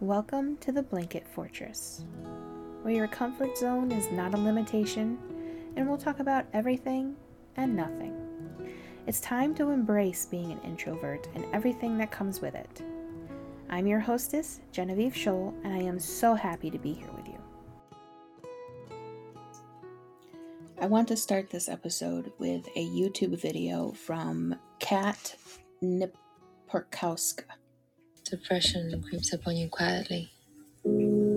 Welcome to the Blanket Fortress, where your comfort zone is not a limitation, and we'll talk about everything and nothing. It's time to embrace being an introvert and everything that comes with it. I'm your hostess, Genevieve Scholl, and I am so happy to be here with you. I want to start this episode with a YouTube video from Kat Napiorkowska. Depression creeps upon you quietly.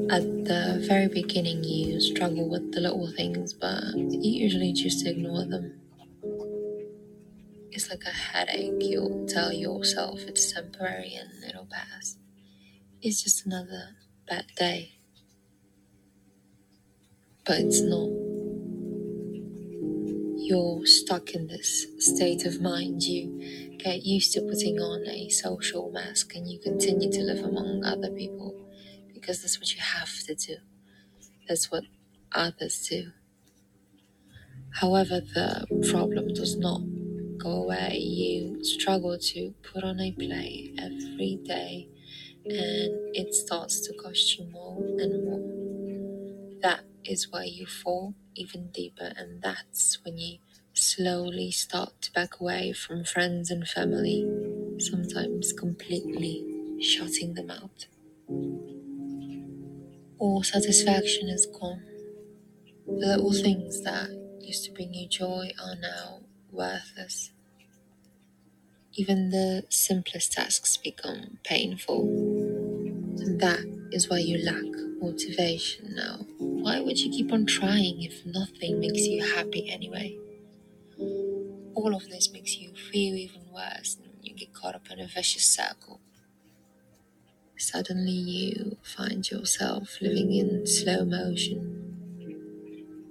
At the very beginning, you struggle with the little things, but you usually just ignore them. It's like a headache. You'll tell yourself it's temporary and it'll pass. It's just another bad day. But it's not. You're stuck in this state of mind. You get used to putting on a social mask and you continue to live among other people because that's what you have to do. That's what others do. However, the problem does not go away. You struggle to put on a play every day and it starts to cost you more and more. That is where you fall even deeper, and that's when you slowly start to back away from friends and family, sometimes completely shutting them out. All satisfaction is gone. The little things that used to bring you joy are now worthless. Even the simplest tasks become painful. And that is why you lack motivation now. Why would you keep on trying if nothing makes you happy anyway? All of this makes you feel even worse and you get caught up in a vicious circle. Suddenly, you find yourself living in slow motion.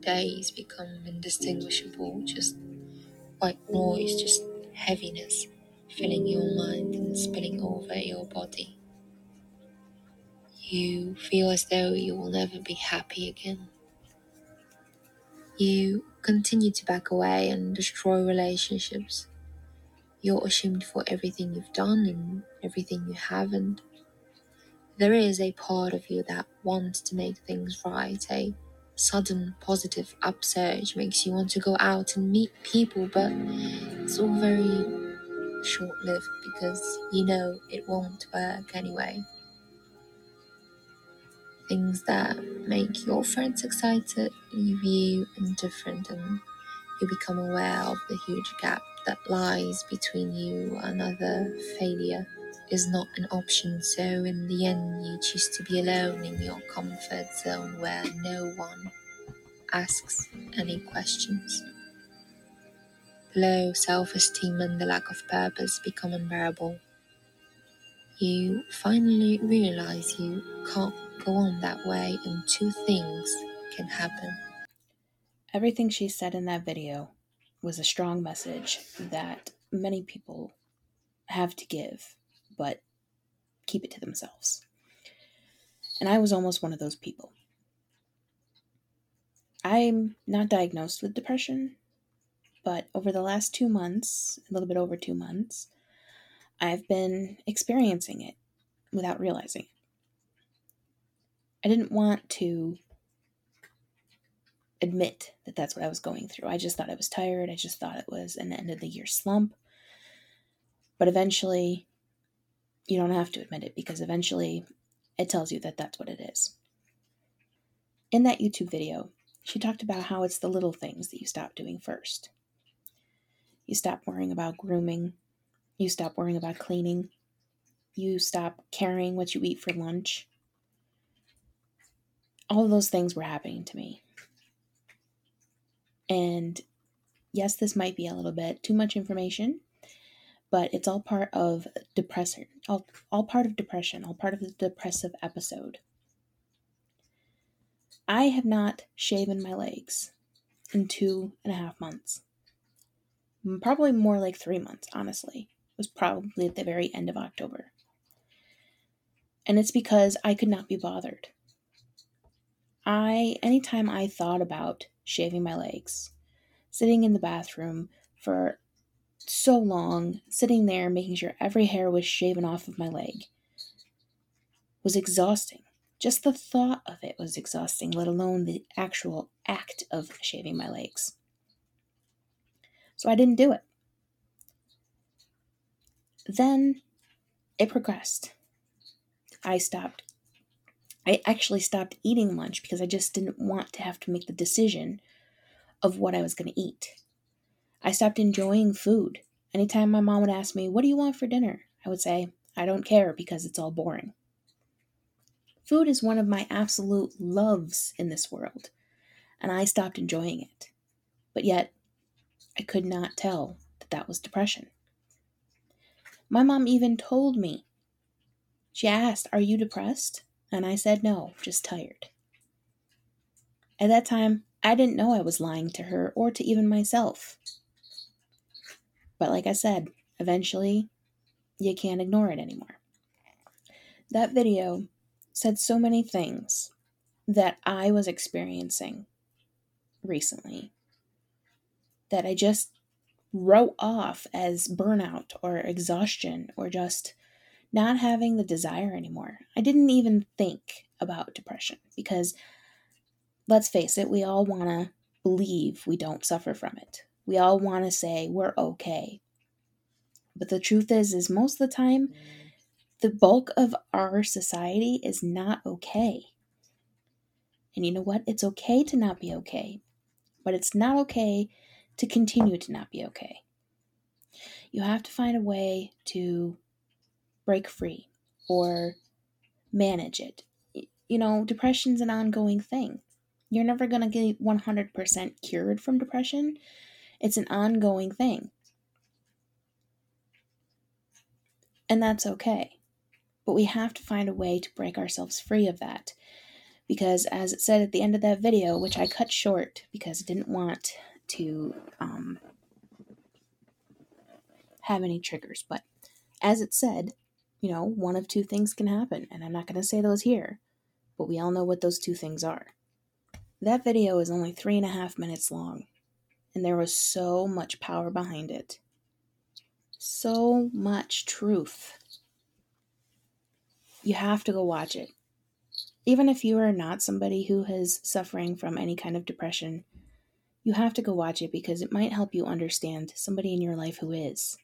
Days become indistinguishable, just white noise, just heaviness filling your mind and spilling over your body. You feel as though you will never be happy again. You continue to back away and destroy relationships. You're ashamed for everything you've done and everything you haven't. There is a part of you that wants to make things right. A sudden positive upsurge makes you want to go out and meet people, but it's all very short lived because you know it won't work anyway. Things that make your friends excited leave you indifferent, and you become aware of the huge gap that lies between you and other failure is not an option. So, in the end, you choose to be alone in your comfort zone where no one asks any questions. Low self esteem and the lack of purpose become unbearable. You finally realize you can't go on that way, and two things can happen. Everything she said in that video was a strong message that many people have to give, but keep it to themselves. And I was almost one of those people. I'm not diagnosed with depression, but over the last two months, a little bit over two months, I've been experiencing it without realizing it. I didn't want to admit that that's what I was going through. I just thought I was tired. I just thought it was an end of the year slump. But eventually, you don't have to admit it because eventually it tells you that that's what it is. In that YouTube video, she talked about how it's the little things that you stop doing first. You stop worrying about grooming. You stop worrying about cleaning. You stop caring what you eat for lunch. All of those things were happening to me. And yes, this might be a little bit too much information, but it's all part of depression, all, all part of depression, all part of the depressive episode. I have not shaven my legs in two and a half months. Probably more like three months, honestly. It was probably at the very end of October. And it's because I could not be bothered. I, anytime I thought about shaving my legs, sitting in the bathroom for so long, sitting there making sure every hair was shaven off of my leg, was exhausting. Just the thought of it was exhausting, let alone the actual act of shaving my legs. So I didn't do it. Then it progressed. I stopped. I actually stopped eating lunch because I just didn't want to have to make the decision of what I was going to eat. I stopped enjoying food. Anytime my mom would ask me, What do you want for dinner? I would say, I don't care because it's all boring. Food is one of my absolute loves in this world, and I stopped enjoying it. But yet, I could not tell that that was depression. My mom even told me. She asked, Are you depressed? And I said, No, just tired. At that time, I didn't know I was lying to her or to even myself. But like I said, eventually, you can't ignore it anymore. That video said so many things that I was experiencing recently that I just wrote off as burnout or exhaustion or just not having the desire anymore. I didn't even think about depression because let's face it, we all want to believe we don't suffer from it. We all want to say we're okay. But the truth is is most of the time the bulk of our society is not okay. And you know what? It's okay to not be okay. But it's not okay to continue to not be okay. You have to find a way to break free or manage it. You know, depression's an ongoing thing. You're never going to get 100% cured from depression. It's an ongoing thing. And that's okay. But we have to find a way to break ourselves free of that. Because, as it said at the end of that video, which I cut short because I didn't want to um, have any triggers. But as it said, you know, one of two things can happen, and I'm not going to say those here, but we all know what those two things are. That video is only three and a half minutes long, and there was so much power behind it. So much truth. You have to go watch it. Even if you are not somebody who is suffering from any kind of depression, you have to go watch it because it might help you understand somebody in your life who is.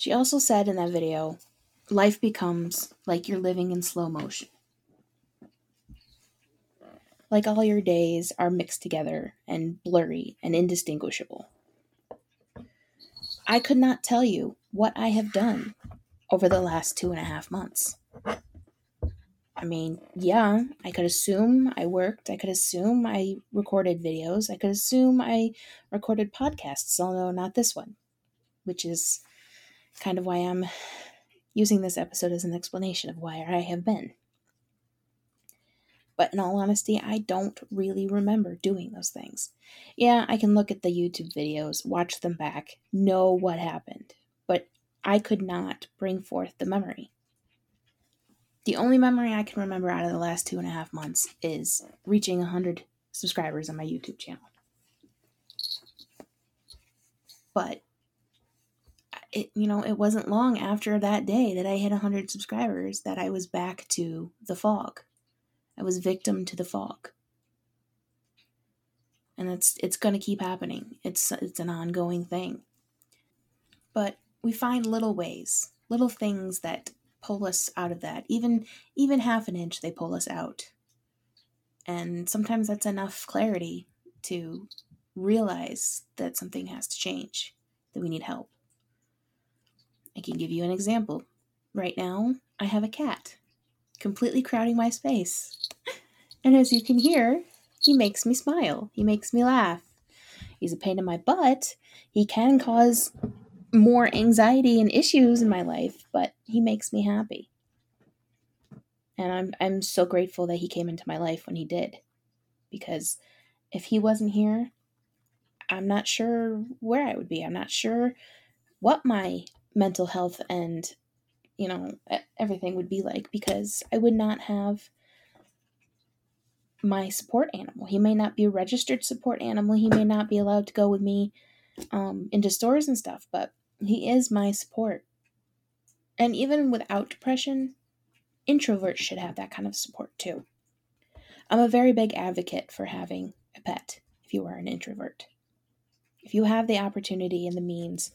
She also said in that video, life becomes like you're living in slow motion. Like all your days are mixed together and blurry and indistinguishable. I could not tell you what I have done over the last two and a half months. I mean, yeah, I could assume I worked. I could assume I recorded videos. I could assume I recorded podcasts, although not this one, which is kind of why I'm using this episode as an explanation of why I have been. But in all honesty, I don't really remember doing those things. Yeah, I can look at the YouTube videos, watch them back, know what happened, but I could not bring forth the memory. The only memory I can remember out of the last two and a half months is reaching 100 subscribers on my YouTube channel. But it you know, it wasn't long after that day that I hit 100 subscribers that I was back to the fog. I was victim to the fog. And it's it's going to keep happening. It's it's an ongoing thing. But we find little ways, little things that pull us out of that. Even even half an inch they pull us out. And sometimes that's enough clarity to realize that something has to change, that we need help. I can give you an example. Right now, I have a cat completely crowding my space. And as you can hear, he makes me smile. He makes me laugh. He's a pain in my butt. He can cause more anxiety and issues in my life, but he makes me happy. And I'm I'm so grateful that he came into my life when he did. Because if he wasn't here, I'm not sure where I would be. I'm not sure what my mental health and you know everything would be like because I would not have my support animal. He may not be a registered support animal. He may not be allowed to go with me um, into stores and stuff, but he is my support. And even without depression, introverts should have that kind of support too. I'm a very big advocate for having a pet if you are an introvert. If you have the opportunity and the means,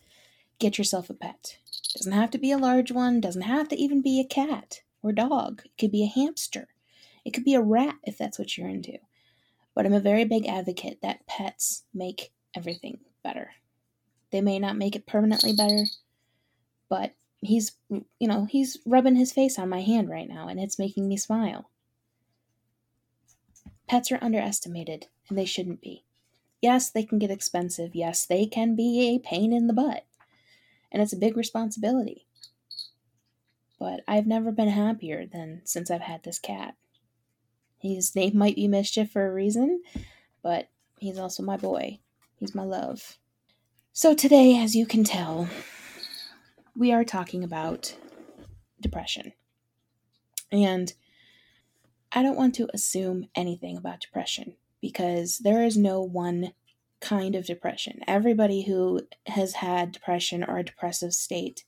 get yourself a pet. Doesn't have to be a large one, doesn't have to even be a cat or dog. It could be a hamster. It could be a rat if that's what you're into. But I'm a very big advocate that pets make everything better. They may not make it permanently better, but he's, you know, he's rubbing his face on my hand right now and it's making me smile. Pets are underestimated, and they shouldn't be. Yes, they can get expensive. Yes, they can be a pain in the butt. And it's a big responsibility. But I've never been happier than since I've had this cat. His name might be Mischief for a reason, but he's also my boy. He's my love. So today, as you can tell, we are talking about depression. And I don't want to assume anything about depression because there is no one kind of depression. Everybody who has had depression or a depressive state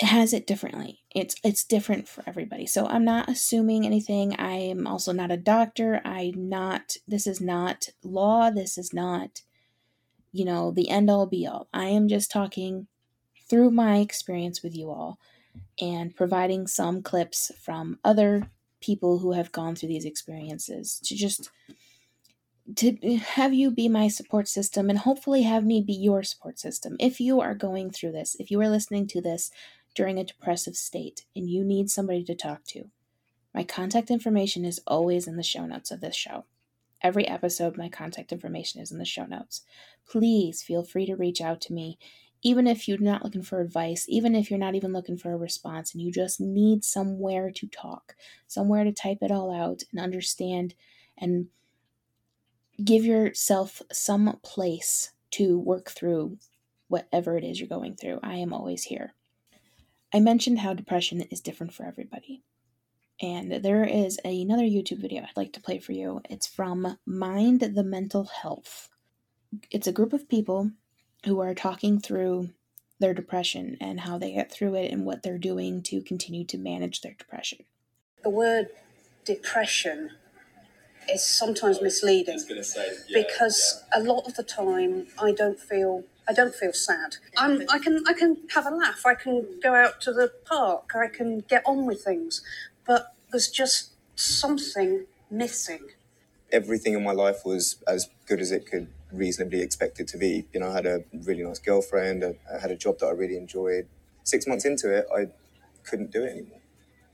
has it differently. It's it's different for everybody. So I'm not assuming anything. I am also not a doctor. I'm not this is not law. This is not you know the end all be all. I am just talking through my experience with you all and providing some clips from other people who have gone through these experiences to just to have you be my support system and hopefully have me be your support system. If you are going through this, if you are listening to this during a depressive state and you need somebody to talk to, my contact information is always in the show notes of this show. Every episode, my contact information is in the show notes. Please feel free to reach out to me even if you're not looking for advice, even if you're not even looking for a response and you just need somewhere to talk, somewhere to type it all out and understand and give yourself some place to work through whatever it is you're going through, I am always here. I mentioned how depression is different for everybody. And there is another YouTube video I'd like to play for you. It's from Mind the Mental Health. It's a group of people who are talking through their depression and how they get through it and what they're doing to continue to manage their depression. The word depression is sometimes misleading say, yeah, because a lot of the time I don't feel I don't feel sad. I'm, I can I can have a laugh. I can go out to the park. I can get on with things, but there's just something missing. Everything in my life was as good as it could reasonably expected to be. You know, I had a really nice girlfriend, I, I had a job that I really enjoyed. Six months into it, I couldn't do it anymore.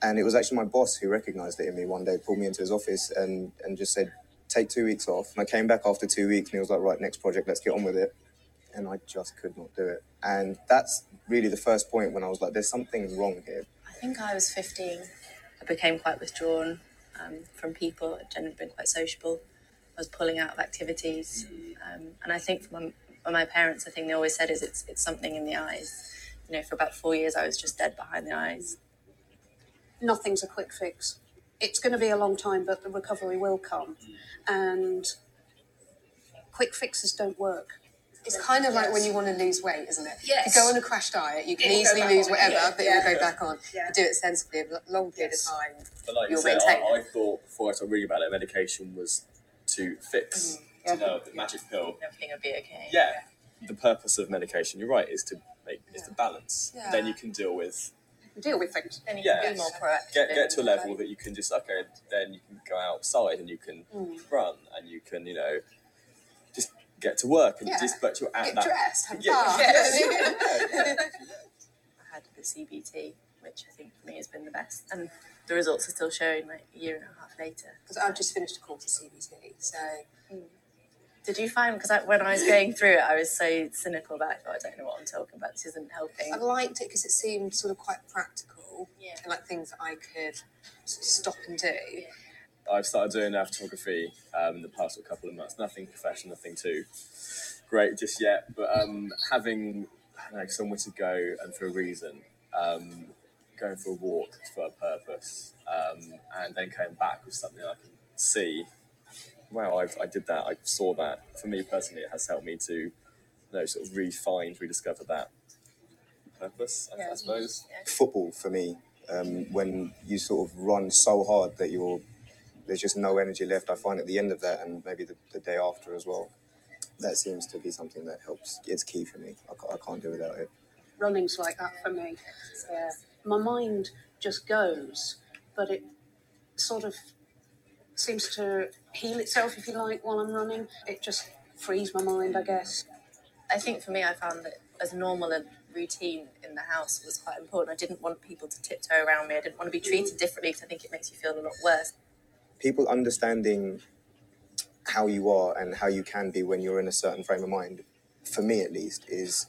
And it was actually my boss who recognized it in me one day, pulled me into his office and, and just said, take two weeks off. And I came back after two weeks and he was like, right, next project, let's get on with it. And I just could not do it. And that's really the first point when I was like, there's something wrong here. I think I was 15. I became quite withdrawn um, from people. I'd generally been quite sociable. I was pulling out of activities. Um, and I think for my, for my parents, the thing they always said is it's, it's something in the eyes. You know, for about four years, I was just dead behind the eyes. Nothing's a quick fix. It's going to be a long time, but the recovery will come. And quick fixes don't work. It's kind of like when you want to lose weight, isn't it? Yes. You go on a crash diet, you can Yeah, you easily lose on, whatever, yeah, but yeah. you'll go back on. Yeah. You do it sensibly, a long period Yes. of time. But like you You'll say, maintain I, I thought before I started reading about it, medication was to fix, mm, Yeah. to know the magic pill. Everything would be okay. Yeah. The purpose of medication, you're right, is to make is to balance. Yeah. Then you can deal with Deal with things. Then you Yeah. can be more proactive. get get to a level life. that you can just okay. Then you can go outside and you can hmm. run and you can you know just get to work and Yeah. just but you're at Get that. dressed, have a Yeah. bath. I had the CBT, which I think for me has been the best. And the results are still showing like a year and a half later. Because I've just finished a course of CBT, so hmm. Did you find, because I, when I was going through it, I was so cynical about it, oh, I don't know what I'm talking about, this isn't helping. I liked it because it seemed sort of quite practical Yeah. and like things that I could stop and do. I've started doing now photography um, in the past couple of months. Nothing professional, nothing too great just yet, but um, having I don't know, somewhere to go and for a reason, um, going for a walk for a purpose, um, and then coming back with something I can see. Wow, I've, I did that. I saw that. For me personally, it has helped me to, you know, sort of refine, rediscover that purpose. I, I suppose. Football for me Um, when you sort of run so hard that you're there's just no energy left. I find at the end of that, and maybe the, the day after as well, that seems to be something that helps. It's key for me. I, I can't do without it. Running's like that for me. Yeah. My mind just goes, but it sort of seems to heal itself, if you like, while I'm running. It just frees my mind, I guess. I think for me, I found that as normal a routine in the house was quite important. I didn't want people to tiptoe around me. I didn't want to be treated mm. differently because I think it makes you feel a lot worse. People understanding how you are and how you can be when you're in a certain frame of mind, for me at least, is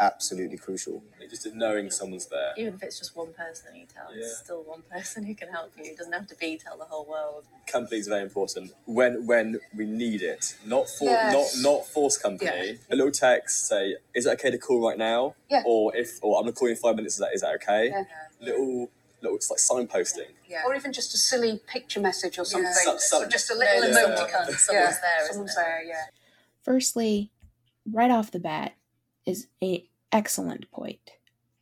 absolutely crucial. Just knowing someone's there. Even if it's just one person you tell, Yeah. it's still one person who can help you. It doesn't have to be tell the whole world. Company is very important when when we need it. Not for Yes. not not force company. A little text say, "Is it okay to call right now?" Yeah. Or if or I'm gonna call you in five minutes. Is that is that okay? Yeah. Little little it's like signposting. Yeah. Or even just a silly picture message or something. Some- some- or just a little that emoticon. someone- someone's yeah. there, isn't Someone's there, yeah. Firstly, right off the bat is a excellent point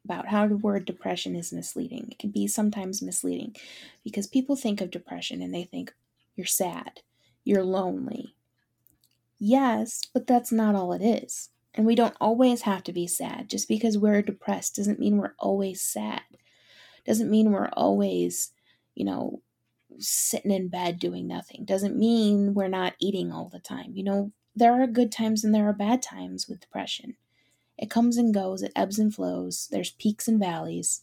about how the word depression is misleading. It can be sometimes misleading because people think of depression and they think you're sad, you're lonely. Yes, but that's not all it is. And we don't always have to be sad. Just because we're depressed doesn't mean we're always sad. Doesn't mean we're always, you know, sitting in bed doing nothing. Doesn't mean we're not eating all the time. You know, there are good times and there are bad times with depression. It comes and goes, it ebbs and flows, there's peaks and valleys.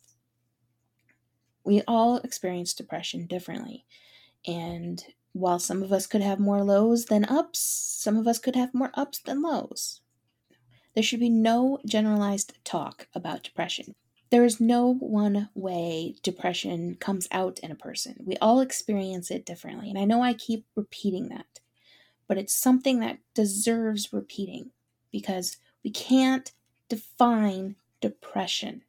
We all experience depression differently. And while some of us could have more lows than ups, some of us could have more ups than lows. There should be no generalized talk about depression. There is no one way depression comes out in a person. We all experience it differently. And I know I keep repeating that, but it's something that deserves repeating because we can't define depression.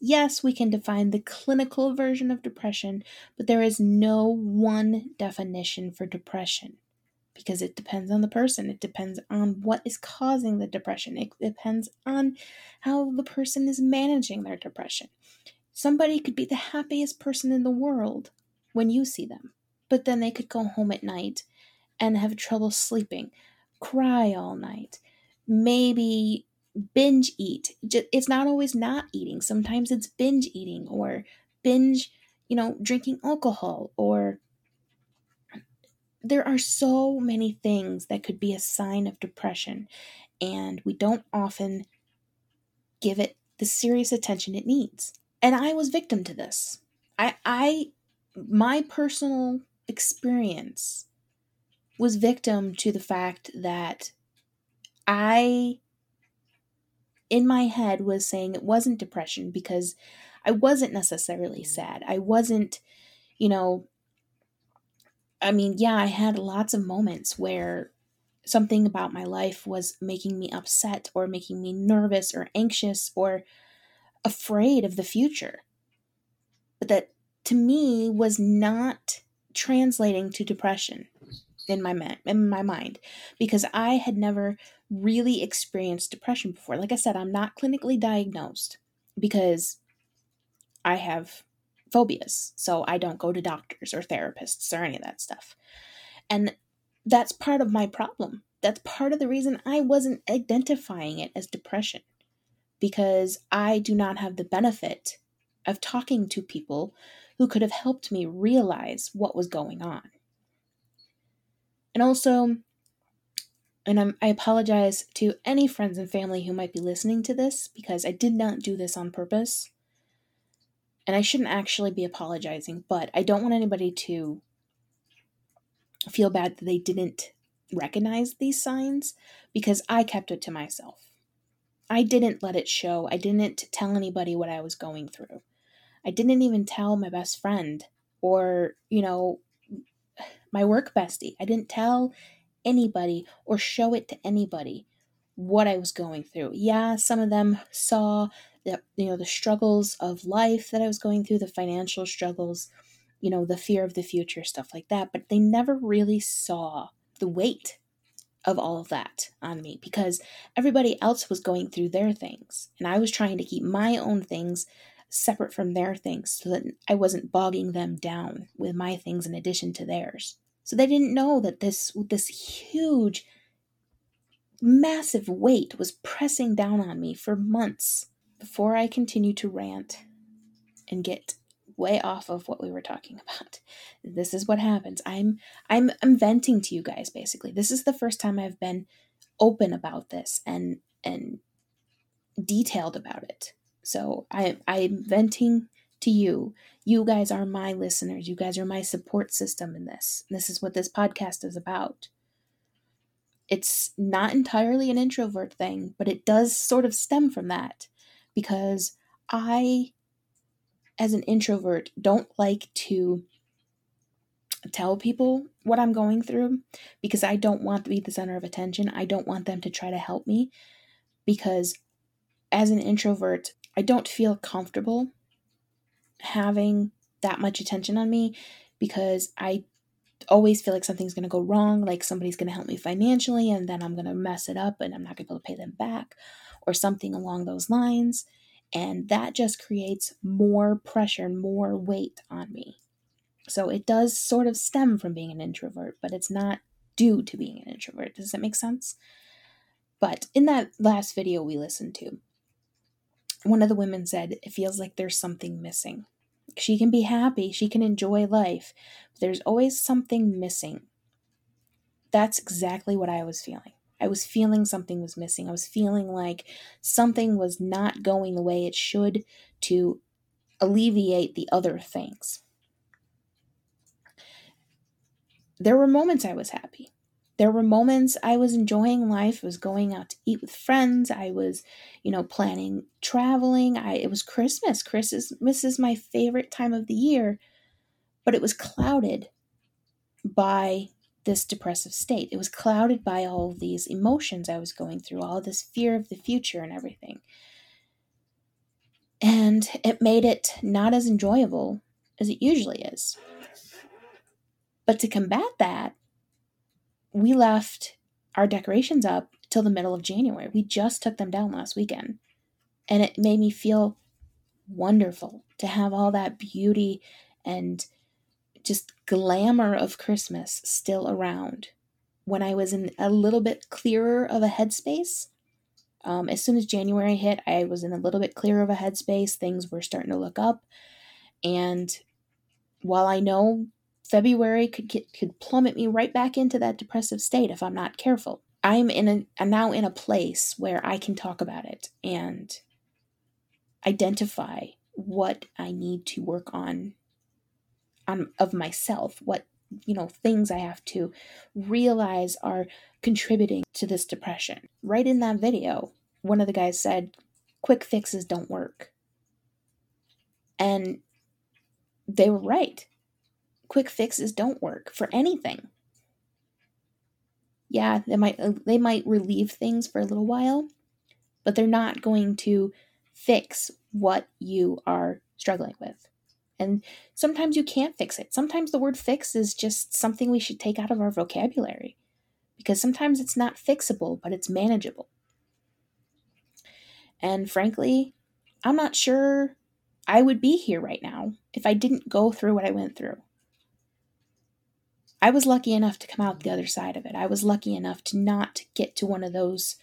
Yes, we can define the clinical version of depression, but there is no one definition for depression because it depends on the person. It depends on what is causing the depression. It depends on how the person is managing their depression. Somebody could be the happiest person in the world when you see them, but then they could go home at night and have trouble sleeping, cry all night, maybe binge eat. It's not always not eating. Sometimes it's binge eating or binge, you know, drinking alcohol or there are so many things that could be a sign of depression and we don't often give it the serious attention it needs. And I was victim to this. I I my personal experience was victim to the fact that I in my head was saying it wasn't depression because I wasn't necessarily mm. sad. I wasn't, you know, I mean, yeah, I had lots of moments where something about my life was making me upset or making me nervous or anxious or afraid of the future. But that to me was not translating to depression in my in my mind because I had never really experienced depression before. Like I said, I'm not clinically diagnosed because I have phobias. So I don't go to doctors or therapists or any of that stuff. And that's part of my problem. That's part of the reason I wasn't identifying it as depression because I do not have the benefit of talking to people who could have helped me realize what was going on. And also, and I'm, I apologize to any friends and family who might be listening to this because I did not do this on purpose. And I shouldn't actually be apologizing, but I don't want anybody to feel bad that they didn't recognize these signs because I kept it to myself. I didn't let it show. I didn't tell anybody what I was going through. I didn't even tell my best friend or, you know, my work bestie. I didn't tell anybody or show it to anybody what I was going through. Yeah, some of them saw the you know the struggles of life that I was going through, the financial struggles, you know, the fear of the future, stuff like that, but they never really saw the weight of all of that on me because everybody else was going through their things and I was trying to keep my own things separate from their things so that I wasn't bogging them down with my things in addition to theirs. So they didn't know that this this huge massive weight was pressing down on me for months before I continued to rant and get way off of what we were talking about. This is what happens. I'm I'm I'm venting to you guys basically. This is the first time I've been open about this and and detailed about it. So I I'm venting to you. You guys are my listeners. You guys are my support system in this. This is what this podcast is about. It's not entirely an introvert thing, but it does sort of stem from that because I as an introvert don't like to tell people what I'm going through because I don't want to be the center of attention. I don't want them to try to help me because as an introvert, I don't feel comfortable having that much attention on me because I always feel like something's going to go wrong, like somebody's going to help me financially and then I'm going to mess it up and I'm not going to be able to pay them back or something along those lines. And that just creates more pressure and more weight on me. So it does sort of stem from being an introvert, but it's not due to being an introvert. Does that make sense? But in that last video we listened to, one of the women said it feels like there's something missing. She can be happy, she can enjoy life, but there's always something missing. That's exactly what I was feeling. I was feeling something was missing. I was feeling like something was not going the way it should to alleviate the other things. There were moments I was happy. There were moments I was enjoying life, I was going out to eat with friends, I was, you know, planning traveling. I it was Christmas. Christmas is my favorite time of the year, but it was clouded by this depressive state. It was clouded by all these emotions I was going through, all this fear of the future and everything. And it made it not as enjoyable as it usually is. But to combat that, we left our decorations up till the middle of January. We just took them down last weekend. And it made me feel wonderful to have all that beauty and just glamour of Christmas still around. When I was in a little bit clearer of a headspace, um, as soon as January hit, I was in a little bit clearer of a headspace. Things were starting to look up. And while I know February could get, could plummet me right back into that depressive state if I'm not careful, I'm in a I'm now in a place where I can talk about it and identify what I need to work on on of myself what you know things i have to realize are contributing to this depression. Right in that video one of the guys said quick fixes don't work. And they were right quick fixes don't work for anything yeah they might uh, they might relieve things for a little while but they're not going to fix what you are struggling with and sometimes you can't fix it. Sometimes the word fix is just something we should take out of our vocabulary because sometimes it's not fixable, but it's manageable. And frankly, I'm not sure I would be here right now if I didn't go through what I went through. I was lucky enough to come out the other side of it. I was lucky enough to not get to one of those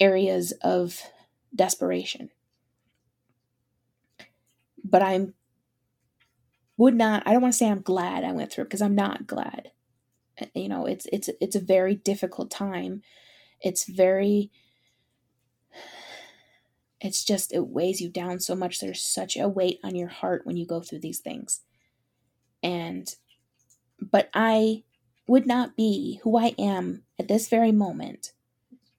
areas of desperation. But I'm would not I don't want to say I'm glad I went through it because I'm not glad. Uh, you know, it's it's it's a very difficult time. It's very it's just it weighs you down so much. There's such a weight on your heart when you go through these things. And but I would not be who I am at this very moment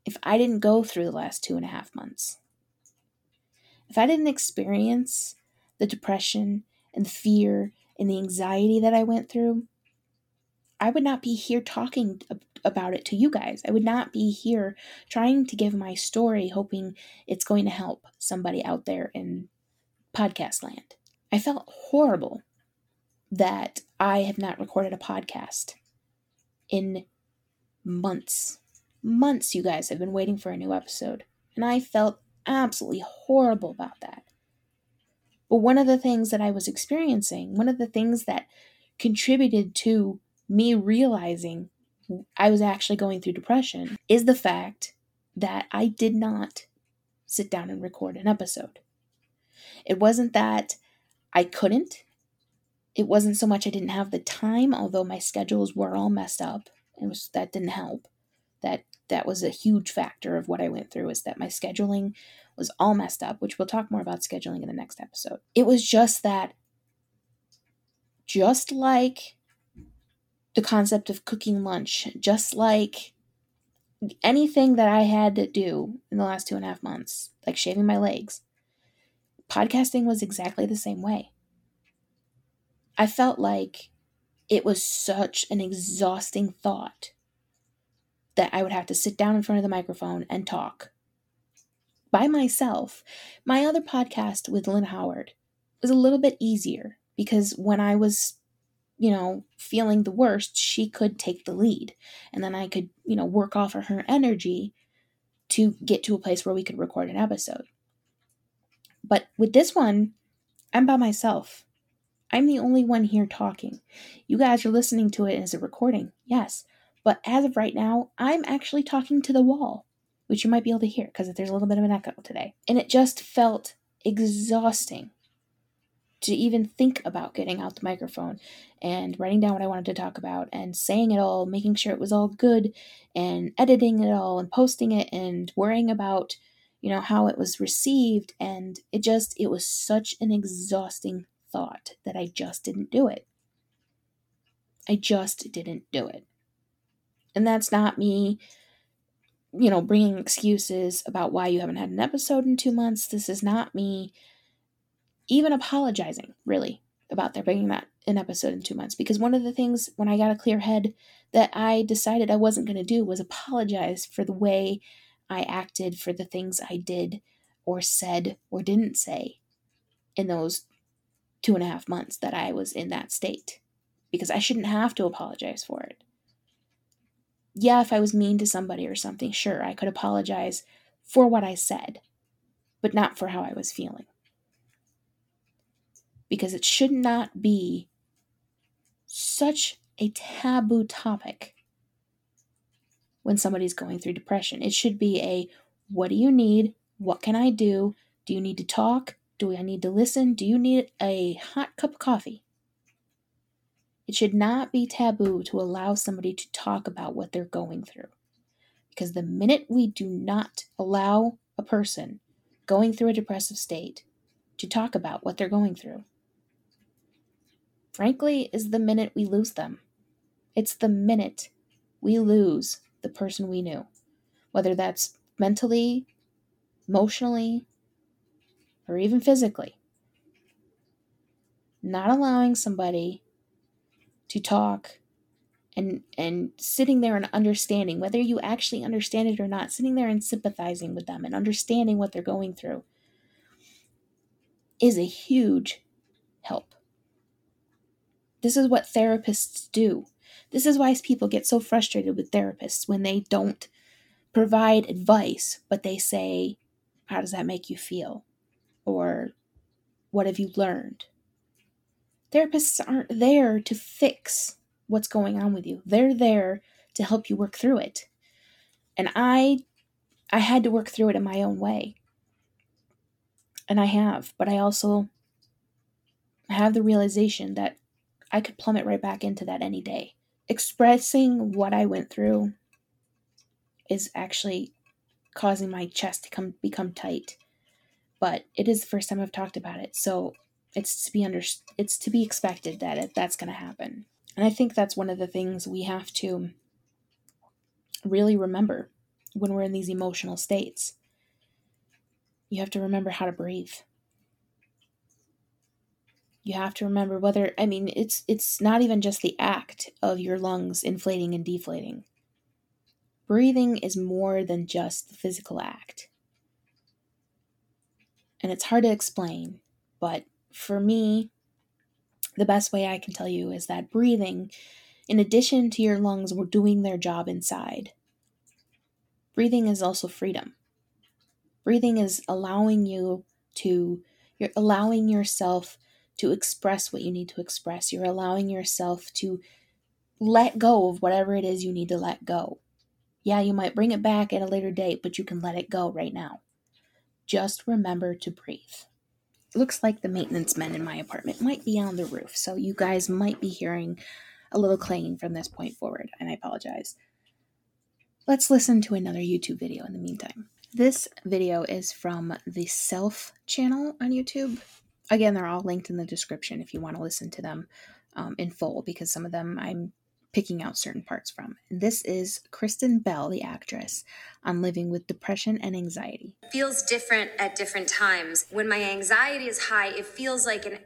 if I didn't go through the last two and a half months. If I didn't experience the depression and the fear and the anxiety that I went through, I would not be here talking about it to you guys. I would not be here trying to give my story, hoping it's going to help somebody out there in podcast land. I felt horrible that I have not recorded a podcast in months. Months, you guys have been waiting for a new episode. And I felt absolutely horrible about that. But one of the things that I was experiencing, one of the things that contributed to me realizing I was actually going through depression, is the fact that I did not sit down and record an episode. It wasn't that I couldn't. It wasn't so much I didn't have the time, although my schedules were all messed up. It was that didn't help. That that was a huge factor of what I went through is that my scheduling was all messed up, which we'll talk more about scheduling in the next episode. It was just that just like the concept of cooking lunch, just like anything that I had to do in the last two and a half months, like shaving my legs, podcasting was exactly the same way. I felt like it was such an exhausting thought that I would have to sit down in front of the microphone and talk by myself. My other podcast with Lynn Howard was a little bit easier because when I was, you know, feeling the worst, she could take the lead. And then I could, you know, work off of her energy to get to a place where we could record an episode. But with this one, I'm by myself. I'm the only one here talking. You guys are listening to it as a recording, yes. But as of right now, I'm actually talking to the wall, which you might be able to hear because there's a little bit of an echo today. And it just felt exhausting to even think about getting out the microphone and writing down what I wanted to talk about and saying it all, making sure it was all good and editing it all and posting it and worrying about, you know, how it was received. And it just, it was such an exhausting thought that I just didn't do it. I just didn't do it. And that's not me, you know, bringing excuses about why you haven't had an episode in two months. This is not me even apologizing, really, about there bringing that an episode in two months. Because one of the things when I got a clear head that I decided I wasn't going to do was apologize for the way I acted, for the things I did or said or didn't say in those two and a half months that I was in that state. Because I shouldn't have to apologize for it yeah, if I was mean to somebody or something, sure, I could apologize for what I said, but not for how I was feeling. Because it should not be such a taboo topic when somebody's going through depression. It should be a what do you need? What can I do? Do you need to talk? Do I need to listen? Do you need a hot cup of coffee? It should not be taboo to allow somebody to talk about what they're going through. Because the minute we do not allow a person going through a depressive state to talk about what they're going through, frankly, is the minute we lose them. It's the minute we lose the person we knew, whether that's mentally, emotionally, or even physically. Not allowing somebody to talk and and sitting there and understanding whether you actually understand it or not sitting there and sympathizing with them and understanding what they're going through is a huge help this is what therapists do this is why people get so frustrated with therapists when they don't provide advice but they say how does that make you feel or what have you learned Therapists aren't there to fix what's going on with you. They're there to help you work through it. And I I had to work through it in my own way. And I have, but I also have the realization that I could plummet right back into that any day. Expressing what I went through is actually causing my chest to come become tight. But it is the first time I've talked about it. So it's to be under it's to be expected that it, that's going to happen. And i think that's one of the things we have to really remember when we're in these emotional states. You have to remember how to breathe. You have to remember whether i mean it's it's not even just the act of your lungs inflating and deflating. Breathing is more than just the physical act and it's hard to explain but for me, the best way I can tell you is that breathing, in addition to your lungs were doing their job inside, breathing is also freedom. Breathing is allowing you to You're allowing yourself to express what you need to express. You're allowing yourself to let go of whatever it is you need to let go. Yeah, you might bring it back at a later date, but you can let it go right now. Just remember to breathe. Looks like the maintenance men in my apartment might be on the roof, so you guys might be hearing a little clanging from this point forward, and I apologize. Let's listen to another YouTube video in the meantime. This video is from the Self channel on YouTube. Again, they're all linked in the description if you want to listen to them um, in full, because some of them I'm picking out certain parts from. This is Kristen Bell, the actress, on living with depression and anxiety. It feels different at different times. When my anxiety is high, it feels like an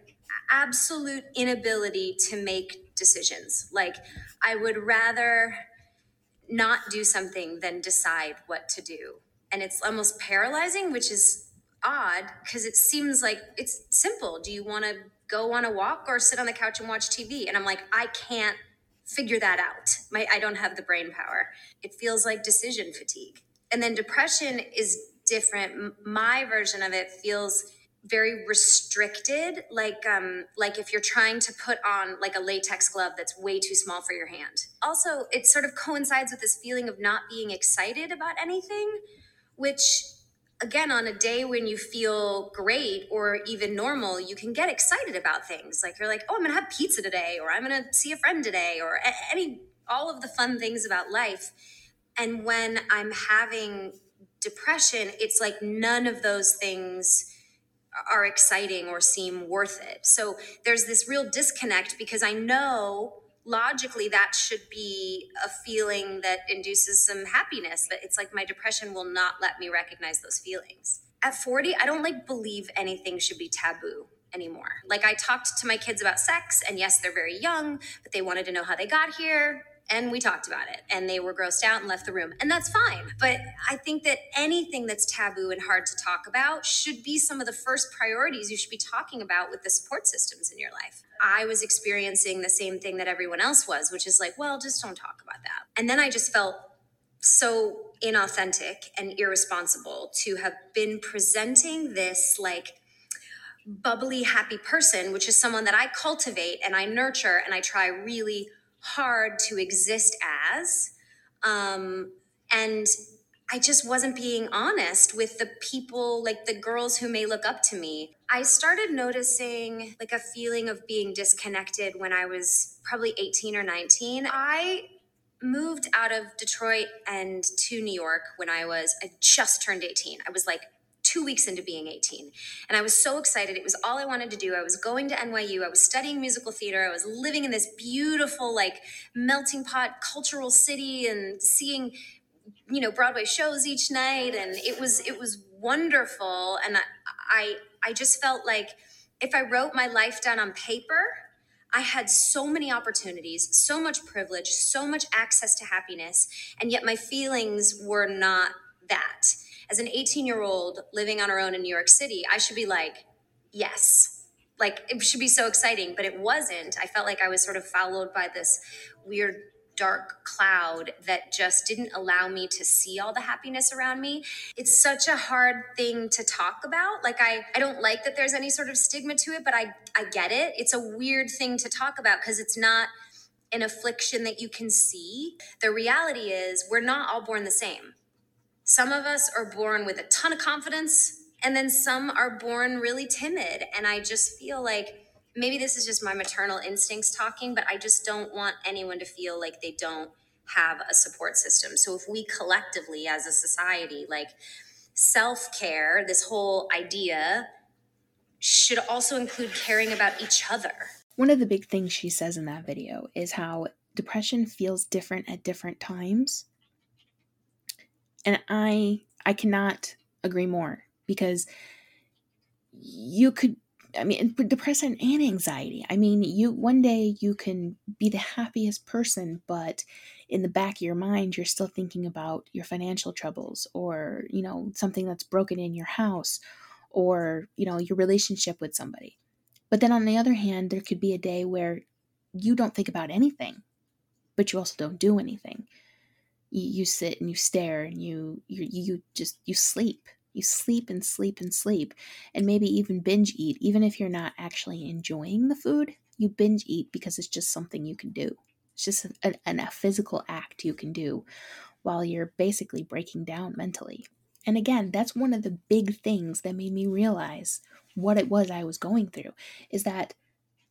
absolute inability to make decisions. Like I would rather not do something than decide what to do. And it's almost paralyzing, which is odd because it seems like it's simple. Do you want to go on a walk or sit on the couch and watch TV? And I'm like, I can't figure that out. My I don't have the brain power. It feels like decision fatigue. And then depression is different. My version of it feels very restricted like um like if you're trying to put on like a latex glove that's way too small for your hand also it sort of coincides with this feeling of not being excited about anything which again on a day when you feel great or even normal you can get excited about things. Like you're like oh i'm gonna have pizza today or i'm gonna see a friend today or any all of the fun things about life. And when i'm having depression it's like none of those things are exciting or seem worth it. So there's this real disconnect because i know logically that should be a feeling that induces some happiness but it's like my depression will not let me recognize those feelings. At 40 i don't like believe anything should be taboo anymore. Like i talked to my kids about sex and yes they're very young but they wanted to know how they got here and we talked about it and they were grossed out and left the room and that's fine. But i think that anything that's taboo and hard to talk about should be some of the first priorities you should be talking about with the support systems in your life. I was experiencing the same thing that everyone else was which is like well just don't talk about that. And then i just felt so inauthentic and irresponsible to have been presenting this like bubbly happy person which is someone that i cultivate and i nurture and i try really hard to exist as. Um and i just wasn't being honest with the people like the girls who may look up to me. I started noticing like a feeling of being disconnected when i was probably 18 or 19 i moved out of detroit and to new york when i was i just turned 18 i was like two weeks into being 18. And I was so excited. It was all I wanted to do. I was going to NYU. I was studying musical theater. I was living in this beautiful, like, melting pot cultural city and seeing, you know, Broadway shows each night. And it was, it was wonderful. And I, I, I just felt like if I wrote my life down on paper, I had so many opportunities, so much privilege, so much access to happiness, and yet my feelings were not that as an 18 year old living on her own in New York City, I should be like, yes. Like it should be so exciting, but it wasn't. I felt like I was sort of followed by this weird dark cloud that just didn't allow me to see all the happiness around me. It's such a hard thing to talk about. Like I I don't like that there's any sort of stigma to it, but I I get it. It's a weird thing to talk about because it's not an affliction that you can see. The reality is we're not all born the same. Some of us are born with a ton of confidence, and then some are born really timid. And I just feel like maybe this is just my maternal instincts talking, but I just don't want anyone to feel like they don't have a support system. So if we collectively as a society, like self care, this whole idea should also include caring about each other. One of the big things she says in that video is how depression feels different at different times. And I I cannot agree more because you could I mean depression and anxiety. I mean, you one day you can be the happiest person, but in the back of your mind you're still thinking about your financial troubles or, you know, something that's broken in your house or, you know, your relationship with somebody. But then on the other hand, there could be a day where you don't think about anything, but you also don't do anything. You, you sit and you stare and you, you you just you sleep You sleep and sleep and sleep, and maybe even binge eat, even if you're not actually enjoying the food. You binge eat because it's just something you can do. It's just a, a, a physical act you can do while you're basically breaking down mentally. And again, that's one of the big things that made me realize what it was I was going through is that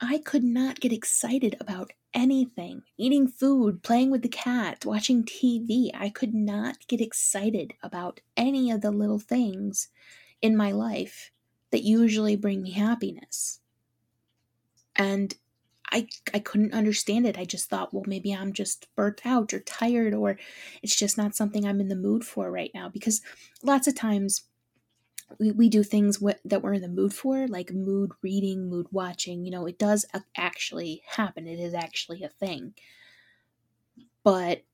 I could not get excited about anything. Eating food, playing with the cat, watching TV. I could not get excited about any of the little things in my life that usually bring me happiness. And I I couldn't understand it. I just thought, well, maybe I'm just burnt out or tired or it's just not something I'm in the mood for right now because lots of times we, we do things that we're in the mood for, like mood reading, mood watching. You know, it does actually happen. It is actually a thing. But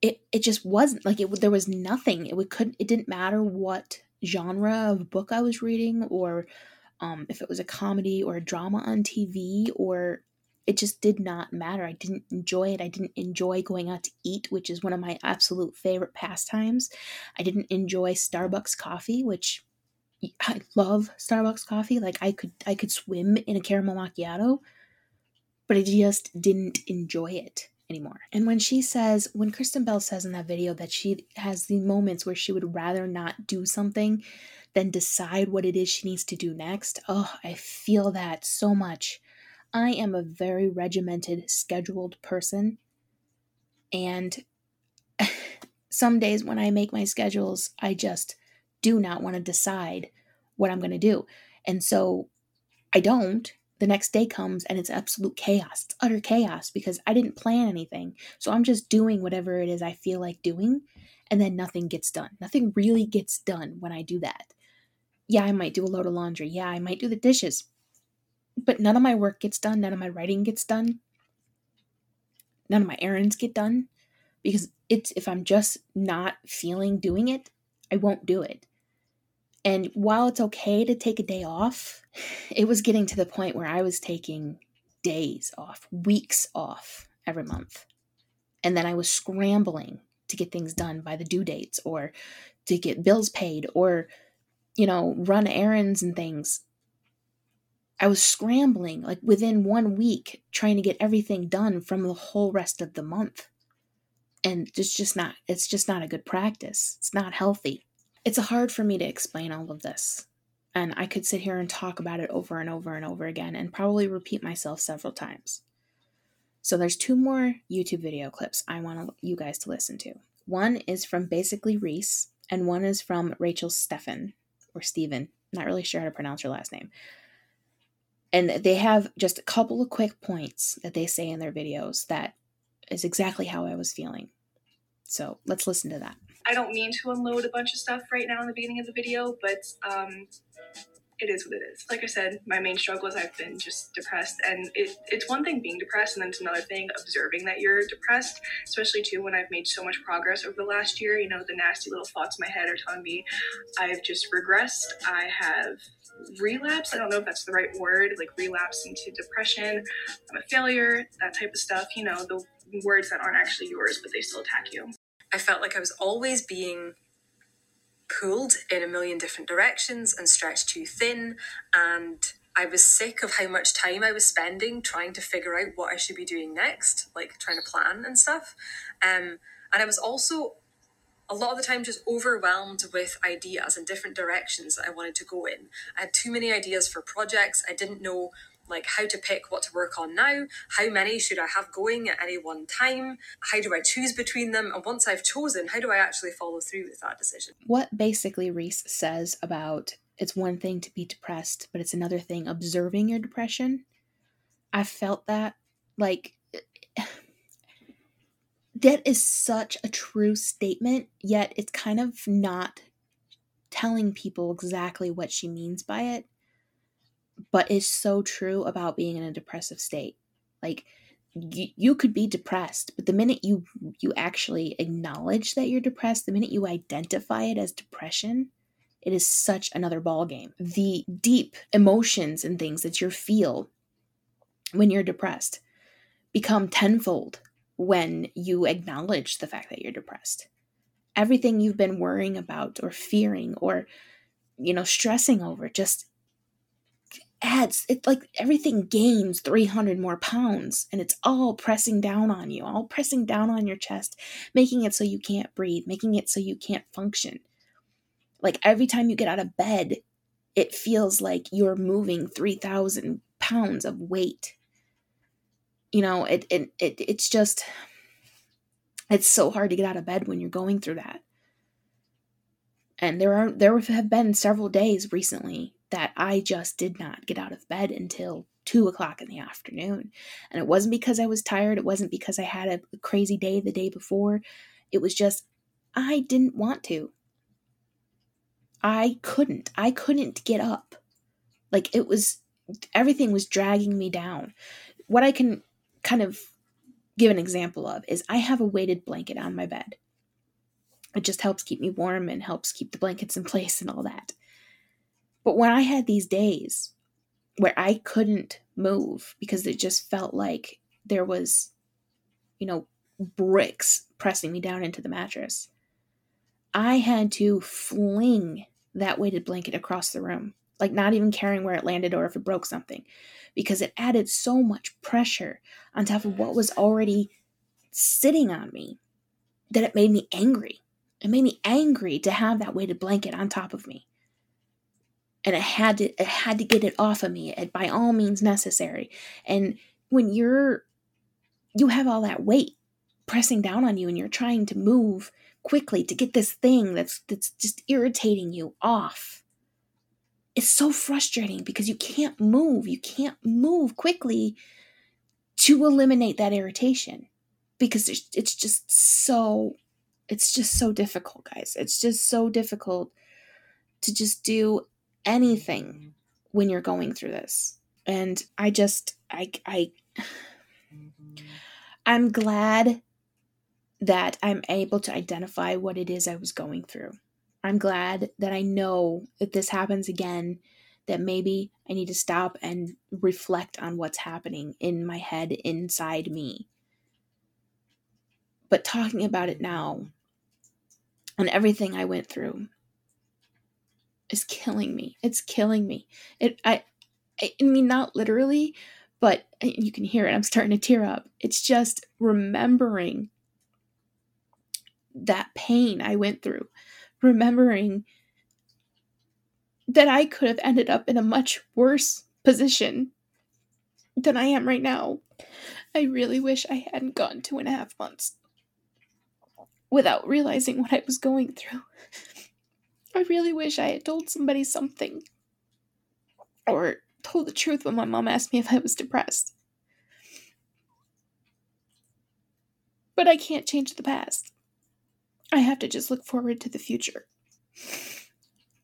it it just wasn't like it. There was nothing. It could. It didn't matter what genre of book I was reading, or um, if it was a comedy or a drama on TV, or it just did not matter. I didn't enjoy it. I didn't enjoy going out to eat, which is one of my absolute favorite pastimes. I didn't enjoy Starbucks coffee, which I love Starbucks coffee. Like I could I could swim in a caramel macchiato, but I just didn't enjoy it anymore. And when she says, when Kristen Bell says in that video that she has the moments where she would rather not do something than decide what it is she needs to do next, oh, I feel that so much I am a very regimented, scheduled person. And some days when I make my schedules, I just do not want to decide what I'm going to do. And so I don't. The next day comes and it's absolute chaos. It's utter chaos because I didn't plan anything. So I'm just doing whatever it is I feel like doing. And then nothing gets done. Nothing really gets done when I do that. Yeah, I might do a load of laundry. Yeah, I might do the dishes but none of my work gets done, none of my writing gets done, none of my errands get done because it's if I'm just not feeling doing it, I won't do it. And while it's okay to take a day off, it was getting to the point where I was taking days off, weeks off every month. And then I was scrambling to get things done by the due dates or to get bills paid or, you know, run errands and things. I was scrambling like within one week trying to get everything done from the whole rest of the month. And it's just not it's just not a good practice. It's not healthy. It's hard for me to explain all of this. And I could sit here and talk about it over and over and over again and probably repeat myself several times. So there's two more YouTube video clips I want you guys to listen to. One is from BasicallyReese, and one is from Rachael Steffen or Steven. Not really sure how to pronounce her last name. And they have just a couple of quick points that they say in their videos that is exactly how I was feeling. So let's listen to that. I don't mean to unload a bunch of stuff right now in the beginning of the video, but um, it is what it is. Like I said, my main struggle is I've been just depressed, and it, it's one thing being depressed, and then it's another thing observing that you're depressed, especially too when I've made so much progress over the last year. You know, the nasty little thoughts in my head are telling me I've just regressed. I have relapsed. I don't know if that's the right word, like relapse into depression. I'm a failure, that type of stuff. You know, the words that aren't actually yours, but they still attack you. I felt like I was always being pulled in a million different directions and stretched too thin. And I was sick of how much time I was spending trying to figure out what I should be doing next, like trying to plan and stuff. Um, and I was also a lot of the time just overwhelmed with ideas and different directions that I wanted to go in. I had too many ideas for projects. I didn't know like how to pick what to work on now, how many should I have going at any one time, how do I choose between them, and once I've chosen, how do I actually follow through with that decision? What BasicallyReese says about it's one thing to be depressed, but it's another thing observing your depression. I felt that like that is such a true statement, yet it's kind of not telling people exactly what she means by it but it's so true about being in a depressive state. Like you, you could be depressed, but the minute you you actually acknowledge that you're depressed, the minute you identify it as depression, it is such another ball game. The deep emotions and things that you feel when you're depressed become tenfold when you acknowledge the fact that you're depressed. everything you've been worrying about or fearing or you know stressing over just adds it like everything gains 300 more pounds and it's all pressing down on you all pressing down on your chest making it so you can't breathe making it so you can't function. Like every time you get out of bed it feels like you're moving 3000 pounds of weight. You know it, it it it's just it's so hard to get out of bed when you're going through that. And there are there have been several days recently that I just did not get out of bed until two o'clock in the afternoon. And it wasn't because I was tired, it wasn't because I had a crazy day the day before. It was just, I didn't want to. I couldn't. I couldn't get up. Like it was, everything was dragging me down. What I can kind of give an example of is I have a weighted blanket on my bed. It just helps keep me warm and helps keep the blankets in place and all that. But when I had these days where I couldn't move because it just felt like there was, you know, bricks pressing me down into the mattress, I had to fling that weighted blanket across the room, like not even caring where it landed or if it broke something, because it added so much pressure on top of what was already sitting on me that it made me angry. It made me angry to have that weighted blanket on top of me and I had to I had to get it off of me at by all means necessary. And when you're you have all that weight pressing down on you and you're trying to move quickly to get this thing that's that's just irritating you off. It's so frustrating because you can't move. You can't move quickly to eliminate that irritation because it's just so it's just so difficult, guys. It's just so difficult to just do anything mm-hmm. when you're going through this. And I just I I I'm glad that I'm able to identify what it is I was going through. I'm glad that I know if this happens again that maybe I need to stop and reflect on what's happening in my head inside me. But talking about it now and everything I went through is killing me. It's killing me. It I I mean not literally, but uh, you can hear it. I'm starting to tear up. It's just remembering that pain I went through. Remembering that I could have ended up in a much worse position than I am right now. I really wish I hadn't gone two and a half months without realizing what I was going through. I really wish I had told somebody something. Or told the truth when my mom asked me if I was depressed. But I can't change the past. I have to just look forward to the future.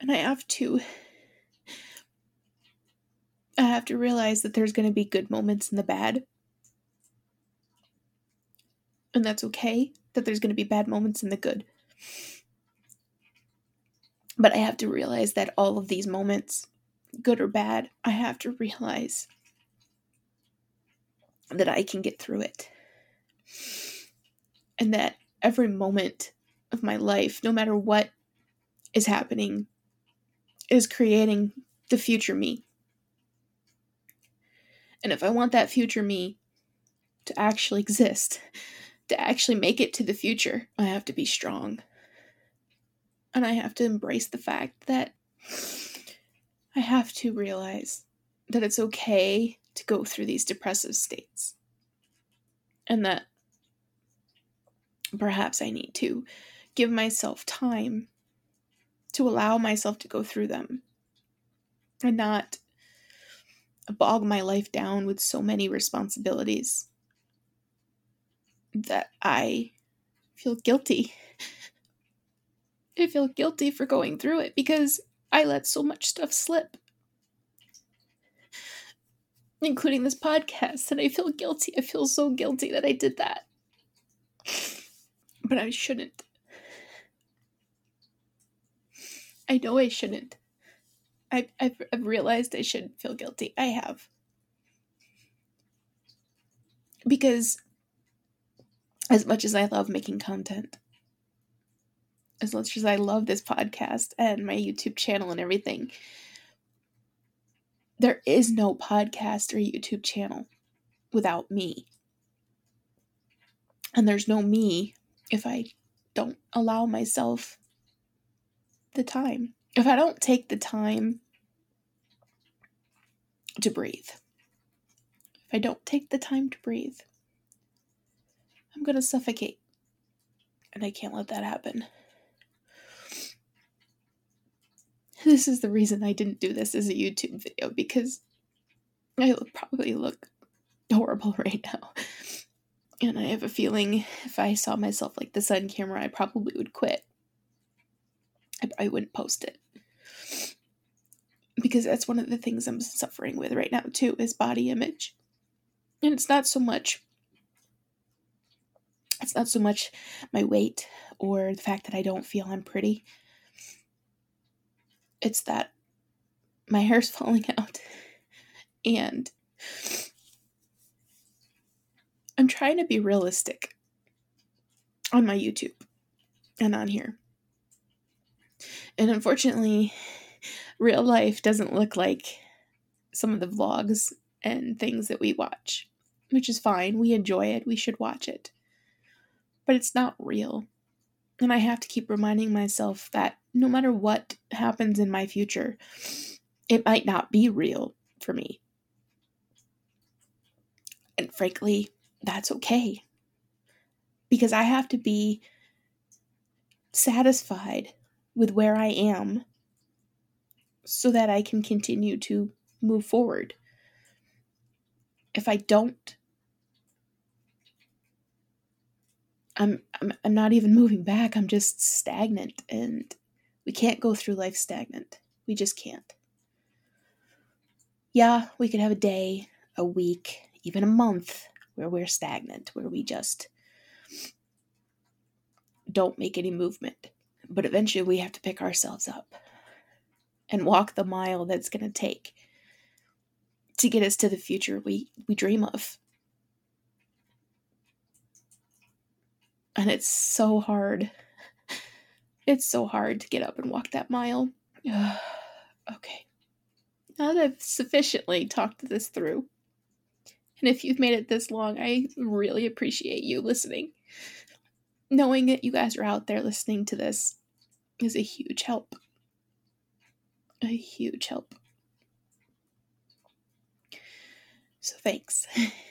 And I have to. I have to realize that there's going to be good moments in the bad. And that's okay, that there's going to be bad moments in the good. But I have to realize that all of these moments, good or bad, I have to realize that I can get through it. And that every moment of my life, no matter what is happening, is creating the future me. And if I want that future me to actually exist, to actually make it to the future, I have to be strong. And I have to embrace the fact that I have to realize that it's okay to go through these depressive states. And that perhaps I need to give myself time to allow myself to go through them and not bog my life down with so many responsibilities that I feel guilty I feel guilty for going through it because I let so much stuff slip, including this podcast, and I feel guilty. I feel so guilty that I did that. But I shouldn't. I know I shouldn't. I, I've, I've realized I shouldn't feel guilty. I have. Because as much as I love making content, as much as I love this podcast and my YouTube channel and everything, there is no podcast or YouTube channel without me. And there's no me if I don't allow myself the time. If I don't take the time to breathe, if I don't take the time to breathe, I'm going to suffocate. And I can't let that happen. This is the reason I didn't do this as a YouTube video because I probably look horrible right now. And I have a feeling if I saw myself like this on camera, I probably would quit. I probably wouldn't post it. Because that's one of the things I'm suffering with right now, too, is body image. And it's not so much it's not so much my weight or the fact that I don't feel I'm pretty. It's that my hair's falling out and I'm trying to be realistic on my YouTube and on here. And unfortunately, real life doesn't look like some of the vlogs and things that we watch, which is fine. We enjoy it, we should watch it. But it's not real. And I have to keep reminding myself that no matter what happens in my future, it might not be real for me. And frankly, that's okay. Because I have to be satisfied with where I am so that I can continue to move forward. If I don't, I'm, I'm I'm not even moving back. I'm just stagnant and we can't go through life stagnant. We just can't. Yeah, we could have a day, a week, even a month where we're stagnant, where we just don't make any movement. But eventually we have to pick ourselves up and walk the mile that's going to take to get us to the future we, we dream of. And it's so hard. It's so hard to get up and walk that mile. okay. Now that I've sufficiently talked this through, and if you've made it this long, I really appreciate you listening. Knowing that you guys are out there listening to this is a huge help. A huge help. So thanks.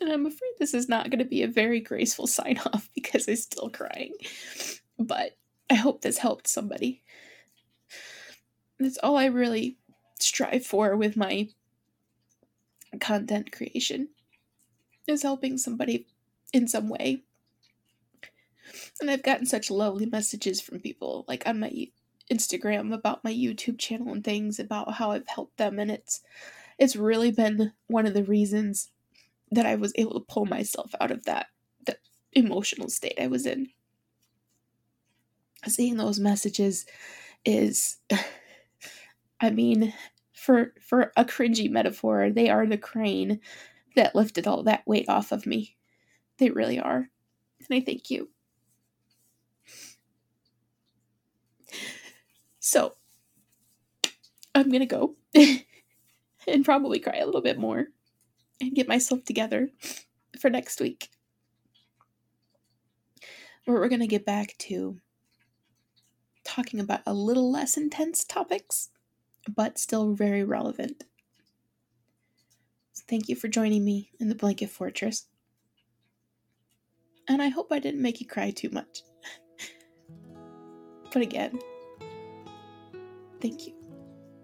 and I'm afraid this is not going to be a very graceful sign off because I'm still crying. But I hope this helped somebody. That's all I really strive for with my content creation is helping somebody in some way. And I've gotten such lovely messages from people like on my Instagram about my YouTube channel and things about how I've helped them and it's it's really been one of the reasons that I was able to pull myself out of that that emotional state I was in. Seeing those messages is I mean, for for a cringy metaphor, they are the crane that lifted all that weight off of me. They really are. And I thank you. So, I'm to go and probably cry a little bit more and get myself together for next week. Where we're going to get back to talking about a little less intense topics but still very relevant. So thank you for joining me in the Blanket Fortress. And I hope I didn't make you cry too much. but again, thank you.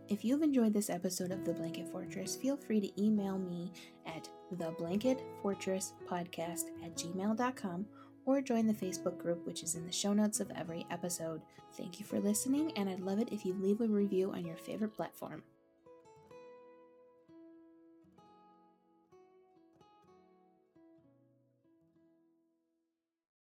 If you've enjoyed this episode of The Blanket Fortress, feel free to email me at theblanketfortresspodcast at gmail.com or join the Facebook group, which is in the show notes of every episode. Thank you for listening, and I'd love it if you leave a review on your favorite platform.